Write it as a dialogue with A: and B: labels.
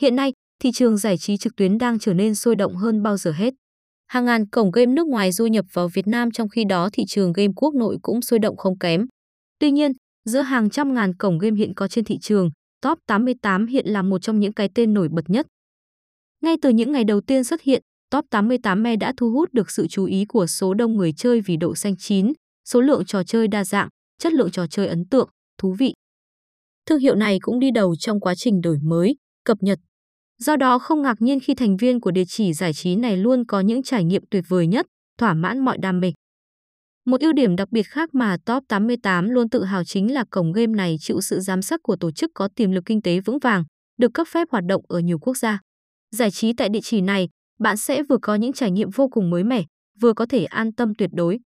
A: Hiện nay, thị trường giải trí trực tuyến đang trở nên sôi động hơn bao giờ hết. Hàng ngàn cổng game nước ngoài du nhập vào Việt Nam trong khi đó thị trường game quốc nội cũng sôi động không kém. Tuy nhiên, giữa hàng trăm ngàn cổng game hiện có trên thị trường, Top 88 hiện là một trong những cái tên nổi bật nhất. Ngay từ những ngày đầu tiên xuất hiện, Top 88 Me đã thu hút được sự chú ý của số đông người chơi vì độ xanh chín, số lượng trò chơi đa dạng, chất lượng trò chơi ấn tượng, thú vị. Thương hiệu này cũng đi đầu trong quá trình đổi mới, cập nhật. Do đó không ngạc nhiên khi thành viên của địa chỉ giải trí này luôn có những trải nghiệm tuyệt vời nhất, thỏa mãn mọi đam mê. Một ưu điểm đặc biệt khác mà Top 88 luôn tự hào chính là cổng game này chịu sự giám sát của tổ chức có tiềm lực kinh tế vững vàng, được cấp phép hoạt động ở nhiều quốc gia. Giải trí tại địa chỉ này, bạn sẽ vừa có những trải nghiệm vô cùng mới mẻ, vừa có thể an tâm tuyệt đối.